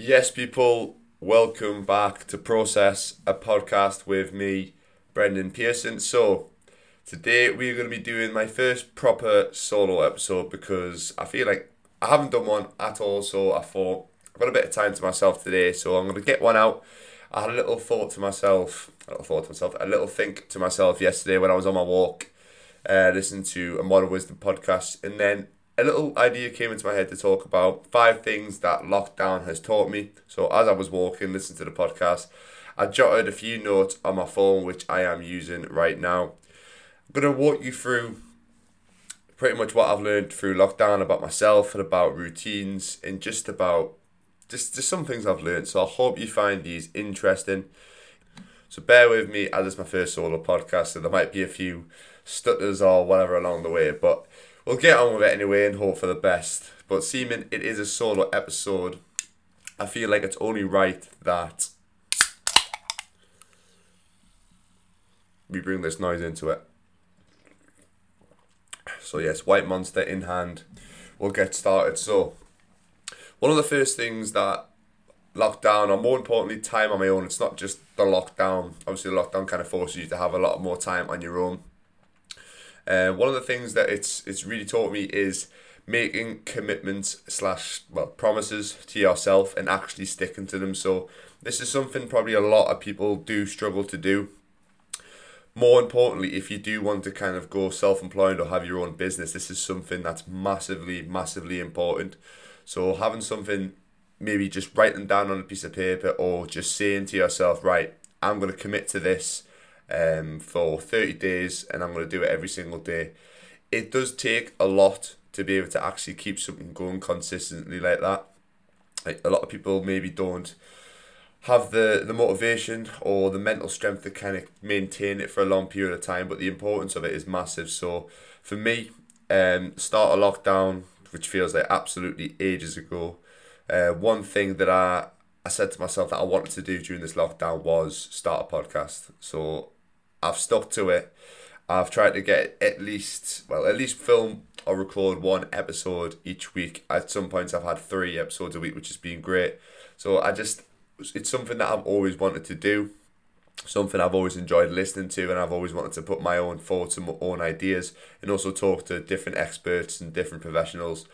Yes, people, welcome back to Process, a podcast with me, Brendan Pearson. So, today we're going to be doing my first proper solo episode because I feel like I haven't done one at all. So, I thought I've got a bit of time to myself today, so I'm going to get one out. I had a little thought to myself, a little thought to myself, a little think to myself yesterday when I was on my walk, uh, listening to a Modern Wisdom podcast, and then a little idea came into my head to talk about five things that lockdown has taught me. So as I was walking, listening to the podcast, I jotted a few notes on my phone, which I am using right now. I'm gonna walk you through pretty much what I've learned through lockdown about myself and about routines and just about just just some things I've learned. So I hope you find these interesting. So bear with me as it's my first solo podcast, so there might be a few stutters or whatever along the way, but we'll get on with it anyway and hope for the best. But seeming it is a solo episode, I feel like it's only right that we bring this noise into it. So yes, White Monster in hand. We'll get started. So one of the first things that lockdown, or more importantly, time on my own. It's not just the lockdown. Obviously, the lockdown kind of forces you to have a lot more time on your own. Uh, one of the things that it's it's really taught me is making commitments slash well promises to yourself and actually sticking to them. So this is something probably a lot of people do struggle to do. More importantly, if you do want to kind of go self-employed or have your own business, this is something that's massively, massively important. So having something, maybe just writing down on a piece of paper or just saying to yourself, right, I'm going to commit to this um, for 30 days and I'm going to do it every single day. It does take a lot to be able to actually keep something going consistently like that. Like a lot of people maybe don't have the, the motivation or the mental strength to kind of maintain it for a long period of time, but the importance of it is massive. So for me, um, start a lockdown, which feels like absolutely ages ago. Uh, one thing that I I said to myself that I wanted to do during this lockdown was start a podcast. So I've stuck to it. I've tried to get at least well, at least film or record one episode each week. At some points, I've had three episodes a week, which has been great. So I just it's something that I've always wanted to do, something I've always enjoyed listening to, and I've always wanted to put my own thoughts and my own ideas, and also talk to different experts and different professionals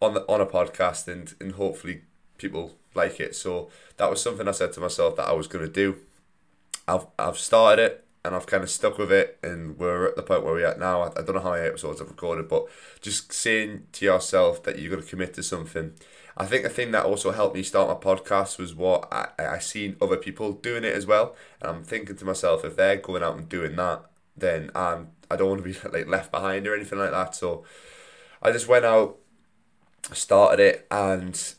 on the on a podcast, and and hopefully people like it. So that was something I said to myself that I was going to do. I've I've started it and I've kind of stuck with it, and we're at the point where we're at now. I, I don't know how many episodes I've recorded, but just saying to yourself that you're going to commit to something. I think the thing that also helped me start my podcast was what I, I seen other people doing it as well, and I'm thinking to myself, if they're going out and doing that, then I'm I don't want to be like left behind or anything like that. So I just went out, started it, and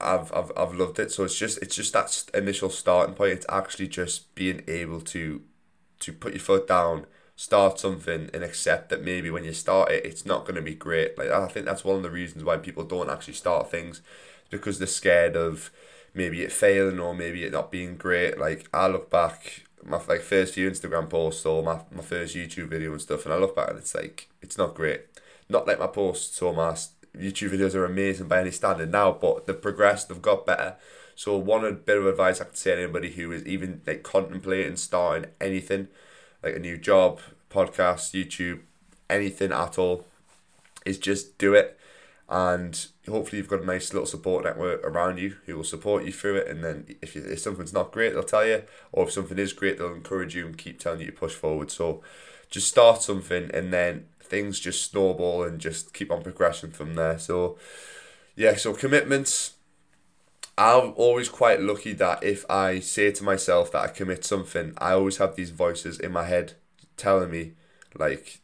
I've I've I've loved it. So it's just it's just that initial starting point. It's actually just being able to to put your foot down, start something, and accept that maybe when you start it, it's not going to be great. Like I think that's one of the reasons why people don't actually start things, because they're scared of maybe it failing or maybe it not being great. Like I look back my like first few Instagram posts or my, my first YouTube video and stuff, and I look back and it's like it's not great. Not like my posts or my YouTube videos are amazing by any standard now, but they've progressed, they've got better. So one bit of advice I could say to anybody who is even like contemplating starting anything, like a new job, podcast, YouTube, anything at all, is just do it. And hopefully you've got a nice little support network around you who will support you through it. And then if, you, if something's not great, they'll tell you. Or if something is great, they'll encourage you and keep telling you to push forward. So just start something and then things just snowball and just keep on progressing from there. So, yeah, so commitments. I'm always quite lucky that if I say to myself that I commit something, I always have these voices in my head telling me, like,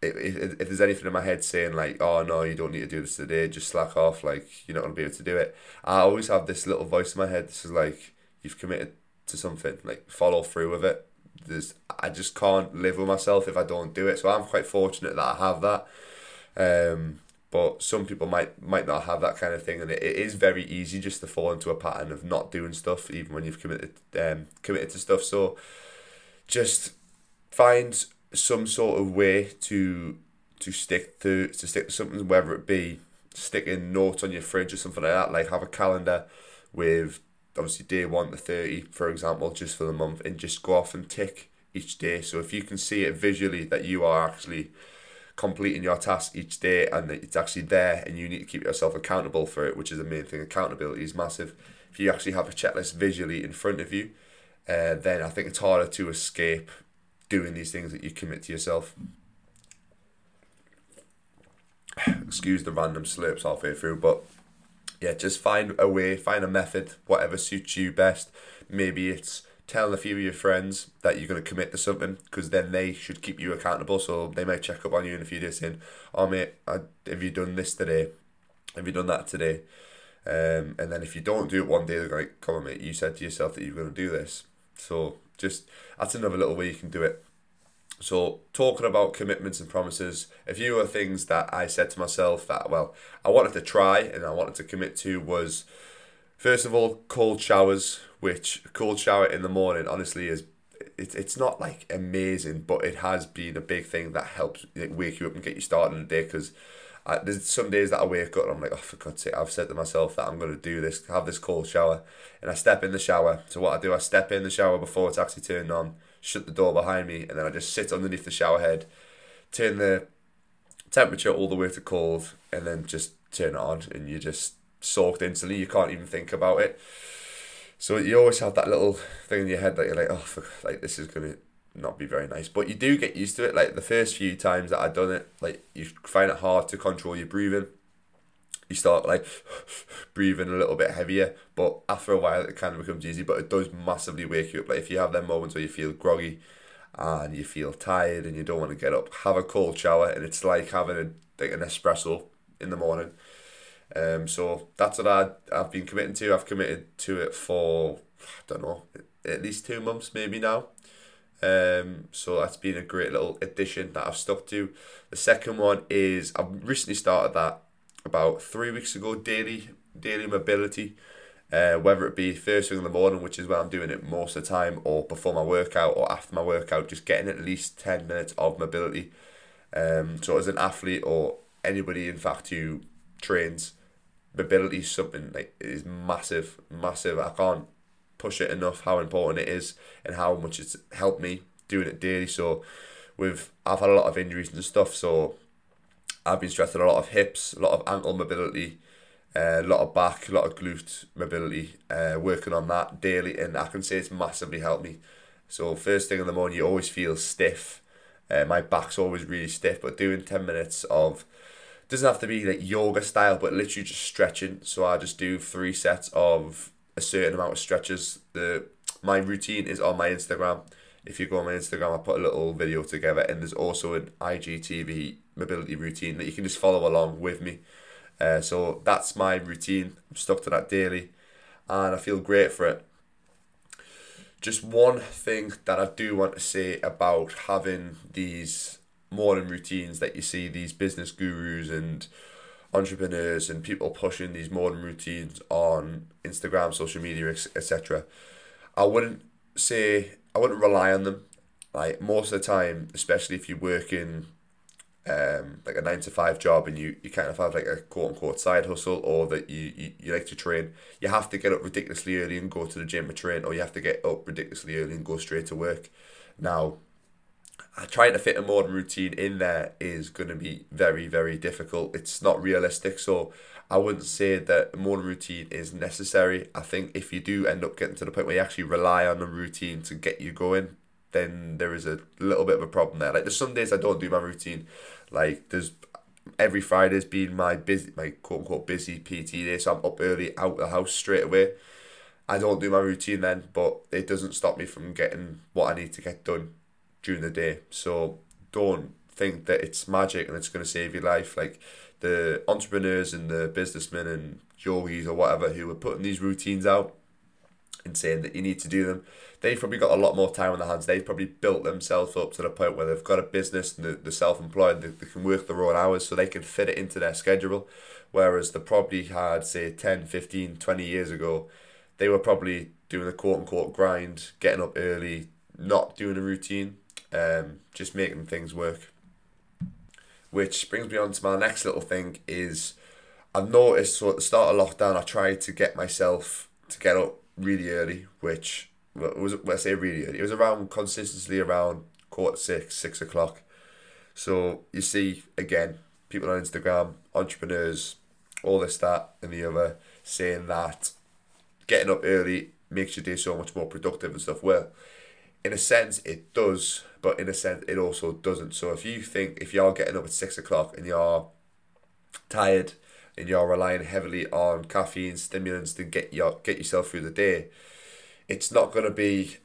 if, if, if there's anything in my head saying, like, oh no, you don't need to do this today, just slack off, like, you're not going to be able to do it. I always have this little voice in my head. This is like, you've committed to something, like, follow through with it there's I just can't live with myself if I don't do it. So I'm quite fortunate that I have that. Um, but some people might might not have that kind of thing, and it, it is very easy just to fall into a pattern of not doing stuff, even when you've committed um committed to stuff. So just find some sort of way to to stick to to stick to something, whether it be sticking notes on your fridge or something like that. Like have a calendar with obviously day one to 30, for example, just for the month, and just go off and tick each day. So if you can see it visually that you are actually completing your task each day and it's actually there and you need to keep yourself accountable for it, which is the main thing. Accountability is massive. If you actually have a checklist visually in front of you, uh, then I think it's harder to escape doing these things that you commit to yourself. Excuse the random slurps halfway through, but yeah, just find a way, find a method, whatever suits you best. Maybe it's telling a few of your friends that you're going to commit to something because then they should keep you accountable. So they might check up on you in a few days saying, "Oh mate, I, have you done this today? Have you done that today?" Um, and then if you don't do it one day, they're like, "Come on, mate, you said to yourself that you're going to do this." So just that's another little way you can do it. So talking about commitments and promises, a few of the things that I said to myself that well I wanted to try and I wanted to commit to was first of all cold showers, which cold shower in the morning honestly is it, it's not like amazing, but it has been a big thing that helps wake you up and get you started in the day because there's some days that I wake up and I'm like, oh, for God's sake, I've said to myself that I'm going to do this, have this cold shower. And I step in the shower. So, what I do, I step in the shower before it's actually turned on, shut the door behind me, and then I just sit underneath the shower head, turn the temperature all the way to cold, and then just turn it on. And you're just soaked instantly. You can't even think about it. So, you always have that little thing in your head that you're like, oh, like this is to not be very nice. But you do get used to it. Like the first few times that I've done it, like you find it hard to control your breathing. You start like breathing a little bit heavier, but after a while it kind of becomes easy. But it does massively wake you up. Like if you have them moments where you feel groggy and you feel tired and you don't want to get up, have a cold shower, and it's like having a like an espresso in the morning. Um, so that's what I I've been committing to. I've committed to it for I don't know at least two months maybe now. Um, so that's been a great little addition that I've stuck to. The second one is I've recently started that about three weeks ago. Daily daily mobility, uh, whether it be first thing in the morning, which is when I'm doing it most of the time, or before my workout or after my workout, just getting at least ten minutes of mobility. Um, so as an athlete or anybody in fact who trains, mobility is something like is massive, massive. I can't push it enough how important it is and how much it's helped me doing it daily. So with I've had a lot of injuries and stuff, so I've been stressing a lot of hips, a lot of ankle mobility, uh, a lot of back, a lot of glute mobility, uh, working on that daily, and I can say it's massively helped me. So first thing in the morning, you always feel stiff. Uh, my back's always really stiff, but doing ten minutes of doesn't have to be like yoga style, but literally just stretching. So I just do three sets of a certain amount of stretches. The my routine is on my Instagram. If you go on my Instagram, I put a little video together, and there's also an IGTV mobility routine that you can just follow along with me. Uh, so that's my routine. I'm stuck to that daily, and I feel great for it. Just one thing that I do want to say about having these morning routines that you see these business gurus and entrepreneurs and people pushing these modern routines on Instagram, social media, etc. I wouldn't say I wouldn't rely on them. Like most of the time, especially if you work in um, like a nine to five job and you, you kind of have like a quote unquote side hustle or that you, you, you like to train, you have to get up ridiculously early and go to the gym and train, or you have to get up ridiculously early and go straight to work. Now, trying to fit a morning routine in there is going to be very very difficult. It's not realistic so i wouldn't say that a modern routine is necessary. I think if you do end up getting to the point where you actually rely on a routine to get you going then there is a little bit of a problem there. Like there's some days i don't do my routine. Like there's every friday's been my busy my quote unquote busy pt day so i'm up early out of the house straight away. I don't do my routine then but it doesn't stop me from getting what i need to get done during the day. So don't think that it's magic and it's going to save your life. Like the entrepreneurs and the businessmen and yogis or whatever who are putting these routines out and saying that you need to do them, they've probably got a lot more time on their hands. They've probably built themselves up to the point where they've got a business and they're, self employed, they, can work their own hours so they can fit it into their schedule. Whereas they probably had, say, 10, 15, 20 years ago, they were probably doing a quote unquote grind, getting up early, not doing a routine, um, just making things work. Which brings me on to my next little thing is I've noticed so at the start of lockdown I tried to get myself to get up really early, which was I say really early, it was around consistently around quarter six, six o'clock. So you see again, people on Instagram, entrepreneurs, all this, that, and the other, saying that getting up early makes your day so much more productive and stuff. Well, in a sense, it does, but in a sense, it also doesn't. So if you think if you're getting up at six o'clock and you're tired and you're relying heavily on caffeine stimulants to get your get yourself through the day, it's not going to be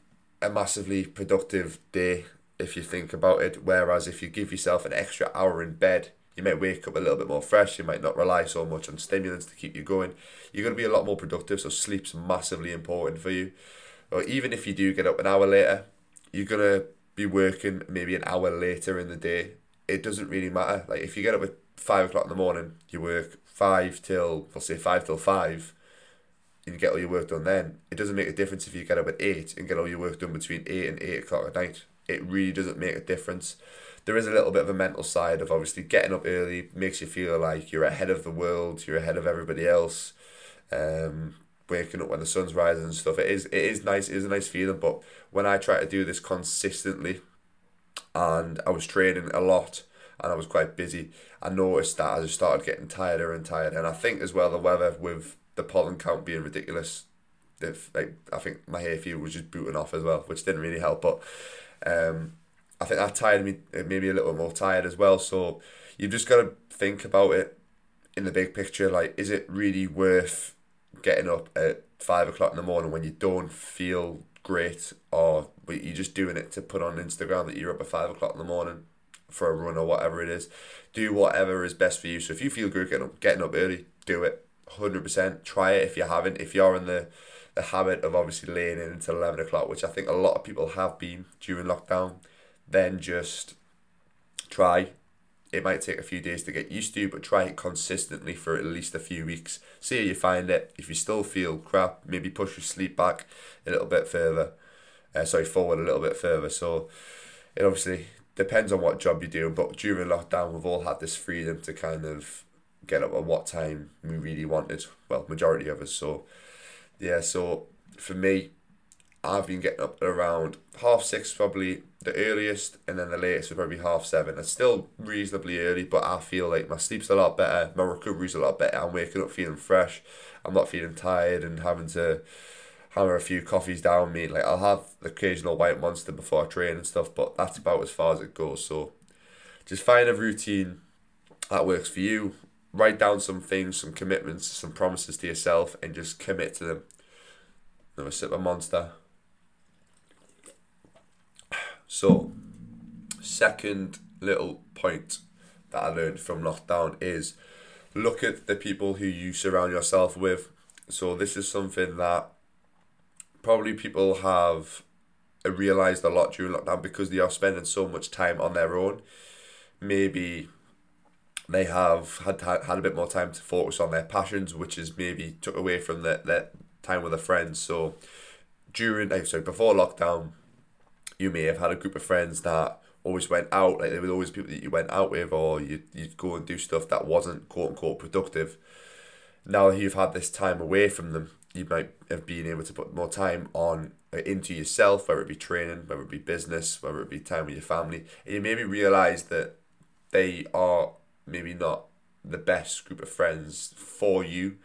a massively productive day if you think about it. Whereas if you give yourself an extra hour in bed, you might wake up a little bit more fresh. You might not rely so much on stimulants to keep you going. You're going to be a lot more productive. So sleep's massively important for you. Or even if you do get up an hour later, you're to be working maybe an hour later in the day. It doesn't really matter. Like if you get up at five o'clock in the morning, you work five till, let's say five till five, and you get all your work done then. It doesn't make a difference if you get up at eight and get all your work done between eight and eight o'clock at night. It really doesn't make a difference. There is a little bit of a mental side of obviously getting up early makes you feel like you're ahead of the world, you're ahead of everybody else. Um, waking up when the sun's rising and stuff. It is it is nice. It is a nice feeling. But when I try to do this consistently, and I was training a lot and I was quite busy, I noticed that I just started getting tireder and tired. And I think as well the weather with the pollen count being ridiculous, if like I think my hay fever was just booting off as well, which didn't really help. But um, I think that tired me it made me a little more tired as well. So you've just got to think about it in the big picture. Like, is it really worth getting up at five o'clock in the morning when you don't feel great, or you're just doing it to put on Instagram that you're up at five o'clock in the morning for a run or whatever it is? Do whatever is best for you. So if you feel good getting up, getting up early, do it. Hundred percent. Try it if you haven't. If you're in the the habit of obviously laying in until eleven o'clock, which I think a lot of people have been during lockdown, then just try. It might take a few days to get used to, but try it consistently for at least a few weeks. See how you find it. If you still feel crap, maybe push your sleep back a little bit further. Uh, sorry, forward a little bit further. So it obviously depends on what job you're doing, but during lockdown, we've all had this freedom to kind of get up at what time we really wanted. Well, majority of us. So yeah, so for me, I've been getting up around half six, probably the earliest, and then the latest would probably be half seven. It's still reasonably early, but I feel like my sleep's a lot better, my recovery's a lot better. I'm waking up feeling fresh. I'm not feeling tired and having to hammer a few coffees down me. Like I'll have the occasional white monster before I train and stuff, but that's about as far as it goes. So just find a routine that works for you. Write down some things, some commitments, some promises to yourself, and just commit to them. Another sip of monster. So, second little point that I learned from lockdown is look at the people who you surround yourself with. So, this is something that probably people have realized a lot during lockdown because they are spending so much time on their own. Maybe they have had had a bit more time to focus on their passions, which is maybe took away from their, their time with their friends. So during like sorry before lockdown, you may have had a group of friends that always went out, like there were always people that you went out with, or you you'd go and do stuff that wasn't quote unquote productive. Now that you've had this time away from them, you might have been able to put more time on uh, into yourself, whether it be training, whether it be business, whether it be time with your family, and you maybe realize that they are maybe not the best group of friends for you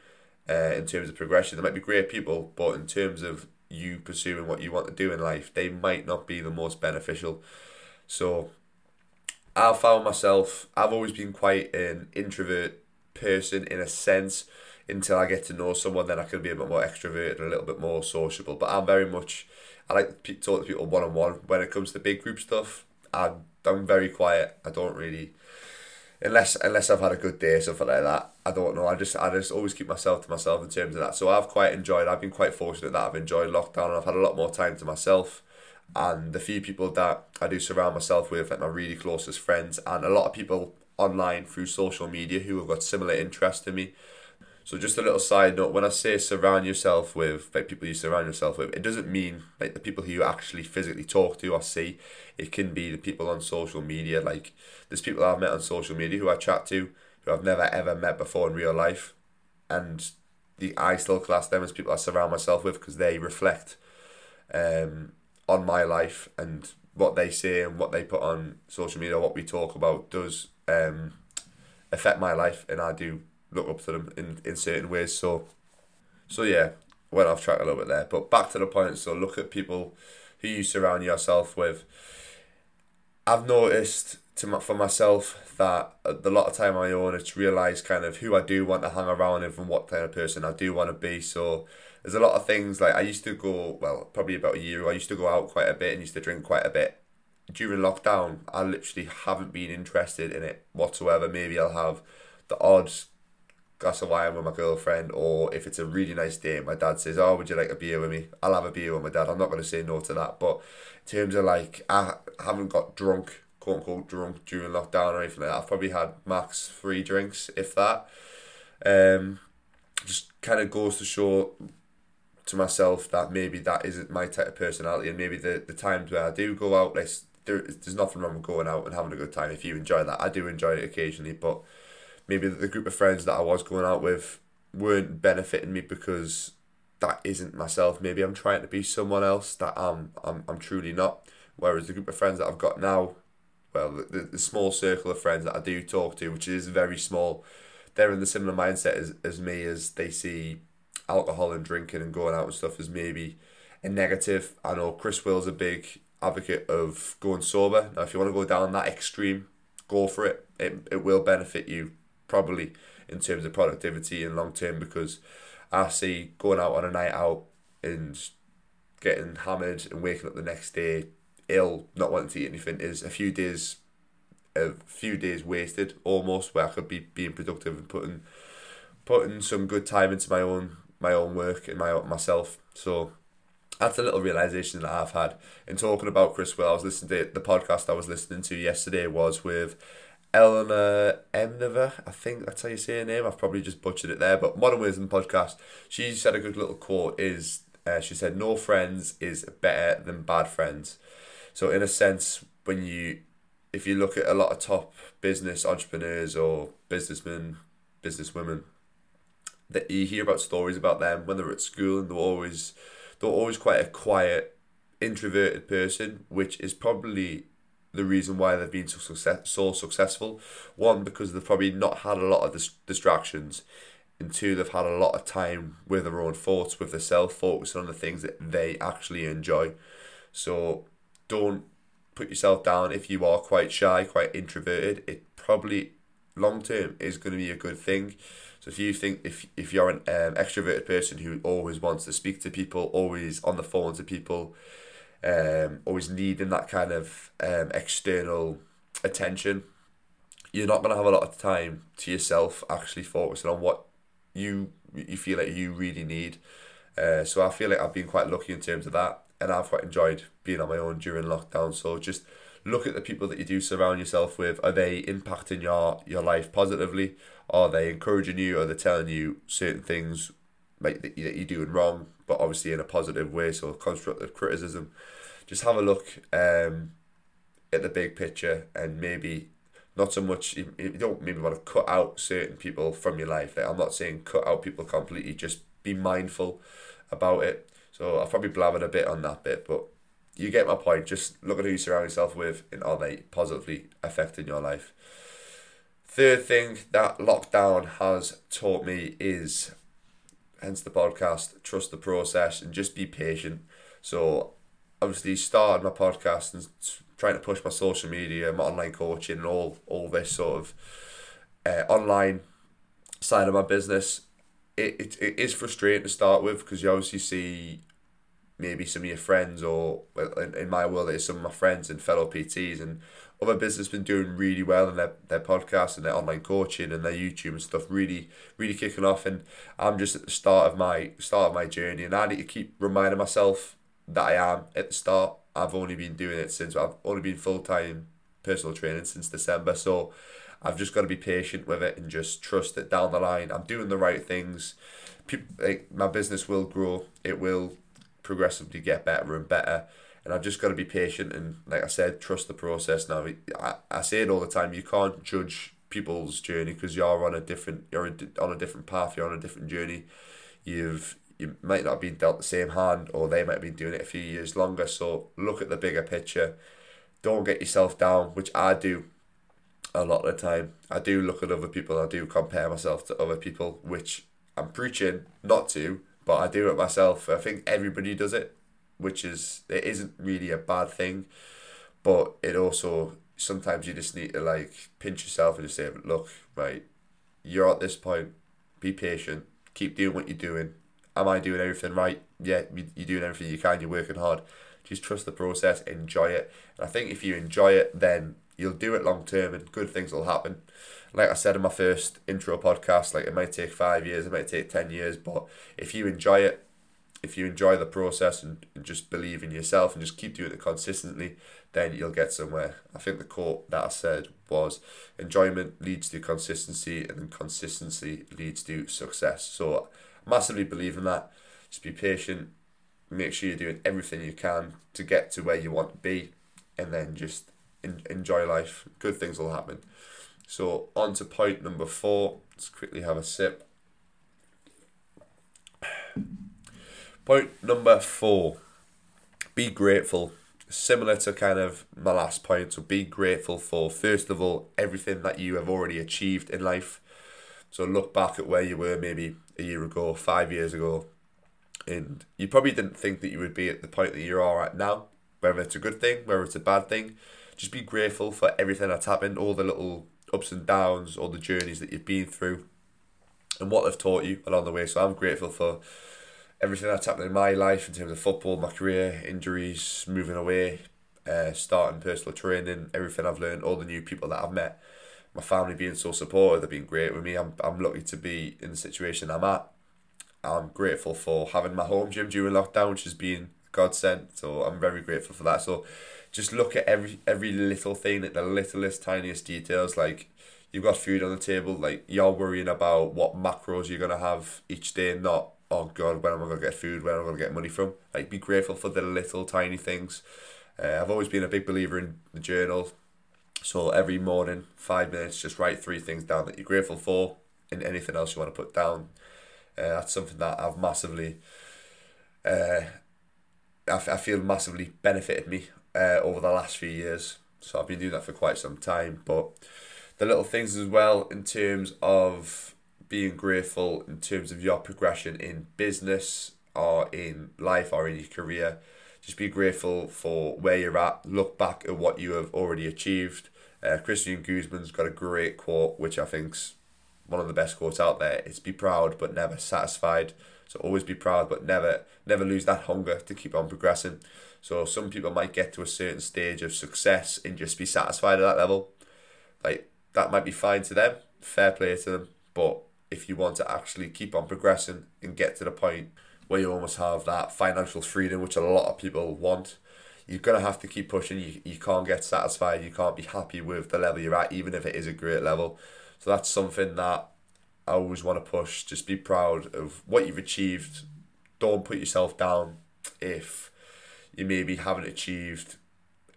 uh, in terms of progression. They might be great people, but in terms of you pursuing what you want to do in life, they might not be the most beneficial. So I found myself, I've always been quite an introvert person in a sense until I get to know someone, then I can be a bit more extroverted, a little bit more sociable. But I'm very much, I like to talk to people one on one. When it comes to big group stuff, I'm, I'm very quiet. I don't really, unless unless I've had a good day or something like that. I don't know. I just I just always keep myself to myself in terms of that. So I've quite enjoyed. I've been quite fortunate that I've enjoyed lockdown and I've had a lot more time to myself. And the few people that I do surround myself with, like my really closest friends, and a lot of people online through social media who have got similar interests to me. So just a little side note: when I say surround yourself with like people you surround yourself with, it doesn't mean like the people who you actually physically talk to or see. It can be the people on social media. Like there's people I've met on social media who I chat to who I've never ever met before in real life, and the I still class them as people I surround myself with because they reflect um, on my life and what they say and what they put on social media, what we talk about does um, affect my life, and I do look up to them in, in certain ways. So, so yeah, went off track a little bit there, but back to the point. So look at people who you surround yourself with. I've noticed to my, for myself that a lot of time I own it's realised kind of who I do want to hang around with and what kind of person I do want to be. So there's a lot of things like I used to go well probably about a year ago I used to go out quite a bit and used to drink quite a bit. During lockdown, I literally haven't been interested in it whatsoever. Maybe I'll have the odd glass of wine with my girlfriend, or if it's a really nice day, my dad says, "Oh, would you like a beer with me?" I'll have a beer with my dad. I'm not going to say no to that. But in terms of like, I haven't got drunk, quote unquote, drunk during lockdown or anything like that. I've probably had max three drinks, if that. Um, just kind of goes to show to myself that maybe that isn't my type of personality, and maybe the the times where I do go out, like there, there's nothing wrong with going out and having a good time if you enjoy that. I do enjoy it occasionally, but maybe the group of friends that I was going out with weren't benefiting me because that isn't myself. Maybe I'm trying to be someone else that I'm I'm, I'm truly not. Whereas the group of friends that I've got now, well, the, the small circle of friends that I do talk to, which is very small, they're in the similar mindset as, as me as they see alcohol and drinking and going out and stuff as maybe a negative. I know Chris Will's a big advocate of going sober. Now, if you want to go down that extreme, go for it. It, it will benefit you probably in terms of productivity and long term because I see going out on a night out and getting hammered and waking up the next day ill, not wanting to eat anything is a few days a few days wasted almost where I could be being productive and putting putting some good time into my own my own work and my myself. So that's a little realization that I've had in talking about Chris Will. I was listening to the podcast I was listening to yesterday was with Eleanor Emnever, I think that's how you say her name. I've probably just butchered it there, but Modern Wisdom podcast. She said a good little quote is uh, she said, "No friends is better than bad friends." So in a sense, when you if you look at a lot of top business entrepreneurs or businessmen, businesswomen, that you hear about stories about them when they're at school and they're always they're always quite a quiet, introverted person, which is probably the reason why they've been so success so successful. One, because they've probably not had a lot of dis- distractions. And two, they've had a lot of time with their own thoughts, with themselves, focusing on the things that they actually enjoy. So don't put yourself down if you are quite shy, quite introverted. It probably long term is going to be a good thing. So if you think if if you're an um, extroverted person who always wants to speak to people, always on the phone to people, um, always needing that kind of um, external attention, you're not going to have a lot of time to yourself actually focusing on what you you feel like you really need. Uh, so I feel like I've been quite lucky in terms of that, and I've quite enjoyed being on my own during lockdown. So just look at the people that you do surround yourself with. Are they impacting your your life positively? Are they encouraging you? Are they telling you certain things like that you're doing wrong, but obviously in a positive way? So constructive criticism just have a look um, at the big picture and maybe not so much you, you don't maybe want to cut out certain people from your life. Like, I'm not saying cut out people completely, just be mindful about it. So I've probably blabbered a bit on that bit, but you get my point. Just look at who you surround yourself with and are they positively affecting your life. Third thing that lockdown has taught me is hence the podcast, trust the process and just be patient. So obviously started my podcast and trying to push my social media, my online coaching, and all all this sort of uh, online side of my business. It, it, it is frustrating to start with because you obviously see maybe some of your friends or in, in my world it is some of my friends and fellow PTs and other business been doing really well in their, their podcast and their online coaching and their YouTube and stuff really really kicking off and I'm just at the start of my start of my journey and I need to keep reminding myself that I am at the start. I've only been doing it since I've only been full time personal training since December. So I've just got to be patient with it and just trust that down the line I'm doing the right things. People, like, my business will grow. It will progressively get better and better. And I've just got to be patient and, like I said, trust the process. Now, I, I say it all the time. You can't judge people's journey because you're on a different you're on a different path. You're on a different journey you've you might not have been dealt the same hand or they might have been doing it a few years longer. So look at the bigger picture. Don't get yourself down, which I do a lot of the time. I do look at other people, I do compare myself to other people, which I'm preaching not to, but I do it myself. I think everybody does it, which is it isn't really a bad thing, but it also sometimes you just need to like pinch yourself and just say, look, right, you're at this point, be patient, keep doing what you're doing. Am I doing everything right? Yeah, you're doing everything you can, you're working hard. Just trust the process, enjoy it. And I think if you enjoy it, then you'll do it long term and good things will happen. Like I said in my first intro podcast, like it might take five years, it might take 10 years, but if you enjoy it, if you enjoy the process and, and just believe in yourself and just keep doing it consistently, then you'll get somewhere. I think the quote that I said was enjoyment leads to consistency and then consistency leads to success. So massively believe in that. Just be patient, make sure you're doing everything you can to get to where you want to be and then just in, enjoy life. Good things will happen. So on to point number four. Let's quickly have a sip. Point number four. Be grateful. Similar to kind of my last point, so be grateful for first of all everything that you have already achieved in life. So look back at where you were maybe a year ago, five years ago, and you probably didn't think that you would be at the point that you are at now. Whether it's a good thing, whether it's a bad thing, just be grateful for everything that's happened, all the little ups and downs, all the journeys that you've been through, and what they've taught you along the way. So I'm grateful for everything that's happened in my life in terms of football, my career, injuries, moving away, uh, starting personal training, everything I've learned, all the new people that I've met, my family being so supportive, they've been great with me. I'm, I'm lucky to be in the situation I'm at. I'm grateful for having my home gym during lockdown, which has been godsend. So I'm very grateful for that. So just look at every every little thing, at the littlest, tiniest details. Like you've got food on the table, like you're worrying about what macros you're gonna have each day, not oh god, where am I gonna get food? Where am I gonna get money from? Like be grateful for the little tiny things. Uh, I've always been a big believer in the journal. So every morning, five minutes, just write three things down that you're grateful for, and anything else you want to put down. Uh, that's something that I've massively, uh, I, I feel massively benefited me uh, over the last few years. So I've been doing that for quite some time. But the little things as well in terms of being grateful, in terms of your progression in business or in life or in your career. Just be grateful for where you're at. Look back at what you have already achieved. Uh, Christian Guzman's got a great quote, which I think's one of the best quotes out there. It's be proud but never satisfied. So always be proud but never never lose that hunger to keep on progressing. So some people might get to a certain stage of success and just be satisfied at that level. Like that might be fine to them, fair play to them. But if you want to actually keep on progressing and get to the point where you almost have that financial freedom, which a lot of people want, you're gonna have to keep pushing. You you can't get satisfied. You can't be happy with the level you're at, even if it is a great level. So that's something that I always want to push. Just be proud of what you've achieved. Don't put yourself down if you maybe haven't achieved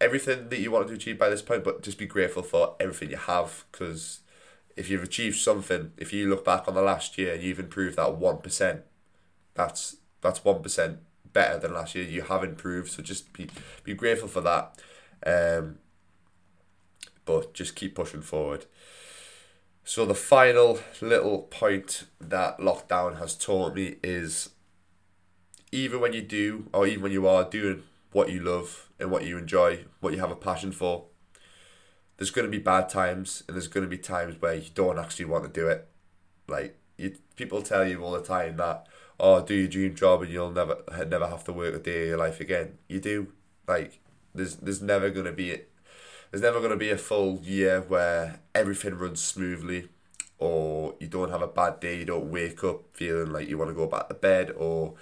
everything that you wanted to achieve by this point, but just be grateful for everything you have because if you've achieved something, if you look back on the last year and you've improved that one percent, that's that's one percent better than last year. You have improved, so just be be grateful for that. Um, but just keep pushing forward. So the final little point that lockdown has taught me is even when you do, or even when you are doing what you love and what you enjoy, what you have a passion for, there's going to be bad times and there's going to be times where you don't actually want to do it. Like you, people tell you all the time that, oh, do your dream job and you'll never never have to work a day of your life again. You do. Like there's there's never going to be there's never going to be a full year where everything runs smoothly or you don't have a bad day, you don't wake up feeling like you want to go back to bed or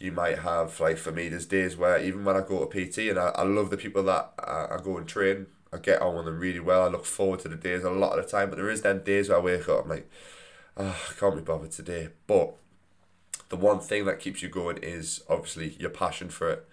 you might have like for me there's days where even when I go to PT and I, I love the people that I, I go and train I get on with them really well. I look forward to the days a lot of the time but there is then days where I wake up I'm like oh, I can't be bothered today. But the one thing that keeps you going is obviously your passion for it.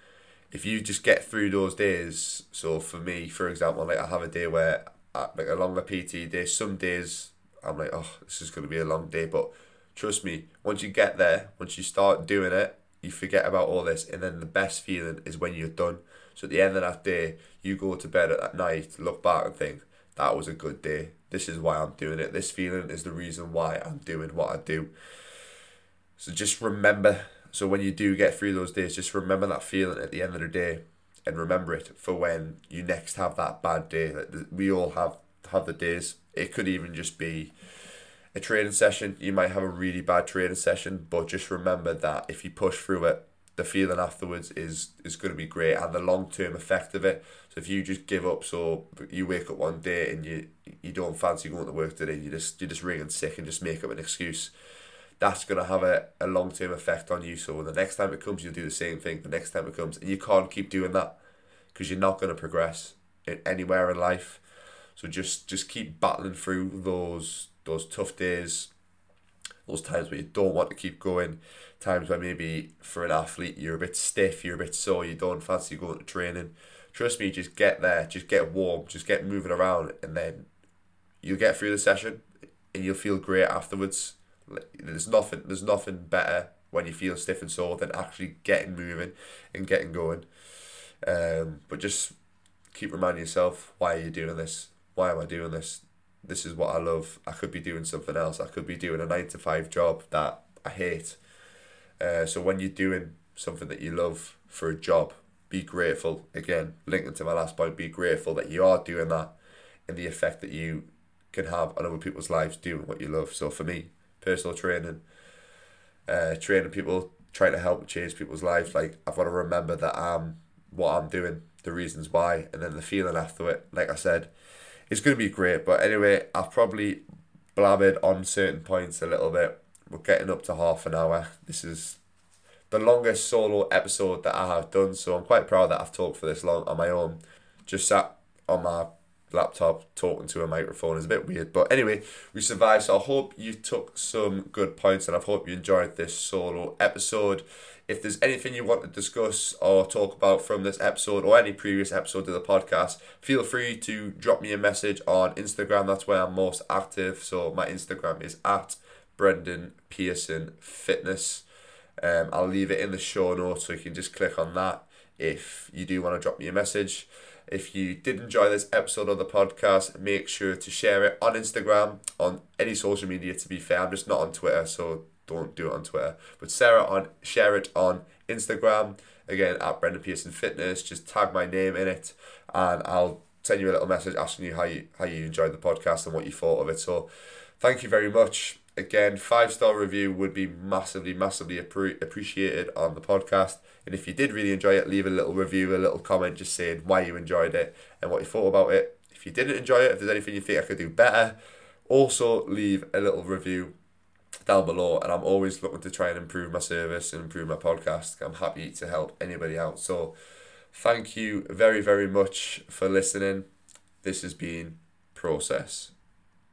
If you just get through those days so for me for example like I have a day where I, like a longer PT day some days I'm like oh this is to be a long day. But trust me, once you get there, once you start doing it, you forget about all this, and then the best feeling is when you're done. So at the end of that day, you go to bed at night, look back and think, that was a good day. This is why I'm doing it. This feeling is the reason why I'm doing what I do. So just remember. So when you do get through those days, just remember that feeling at the end of the day, and remember it for when you next have that bad day. That we all have have the days. It could even just be a training session. You might have a really bad training session, but just remember that if you push through it, the feeling afterwards is is going to be great and the long term effect of it. So if you just give up, so you wake up one day and you you don't fancy going to work today, you just you just ringing sick and just make up an excuse. That's gonna have a, a long term effect on you. So the next time it comes, you'll do the same thing. The next time it comes, and you can't keep doing that because you're not gonna progress in anywhere in life. So just just keep battling through those those tough days, those times where you don't want to keep going, times where maybe for an athlete you're a bit stiff, you're a bit sore, you don't fancy going to training. Trust me, just get there, just get warm, just get moving around, and then you'll get through the session and you'll feel great afterwards. There's nothing there's nothing better when you feel stiff and sore than actually getting moving and getting going. Um, but just keep reminding yourself why are you doing this? Why am I doing this? This is what I love. I could be doing something else. I could be doing a nine to five job that I hate. Uh, so when you're doing something that you love for a job, be grateful. Again, linking to my last point, be grateful that you are doing that and the effect that you can have on other people's lives doing what you love. So for me, personal training, uh, training people, trying to help change people's lives. Like I've got to remember that I'm what I'm doing, the reasons why, and then the feeling after it. Like I said, it's going to be great. But anyway, I've probably blabbered on certain points a little bit. We're getting up to half an hour. This is the longest solo episode that I have done, so I'm quite proud that I've talked for this long on my own. Just sat on my laptop talking to a microphone is a bit weird. But anyway, we survived. So I hope you took some good points and I hope you enjoyed this solo episode. If there's anything you want to discuss or talk about from this episode or any previous episode of the podcast, feel free to drop me a message on Instagram. That's where I'm most active. So my Instagram is at Brendan Pearson Fitness. Um, I'll leave it in the show notes so you can just click on that if you do want to drop me a message. If you did enjoy this episode of the podcast, make sure to share it on Instagram, on any social media. To be fair, I'm just not on Twitter, so don't do it on Twitter. But Sarah on share it on Instagram again at Brendan Pearson Fitness. Just tag my name in it, and I'll send you a little message asking you how you how you enjoyed the podcast and what you thought of it. So, thank you very much. Again, five star review would be massively, massively appre- appreciated on the podcast. And if you did really enjoy it, leave a little review, a little comment just saying why you enjoyed it and what you thought about it. If you didn't enjoy it, if there's anything you think I could do better, also leave a little review down below and I'm always looking to try and improve my service and improve my podcast. I'm happy to help anybody out. So thank you very, very much for listening. This has been Process.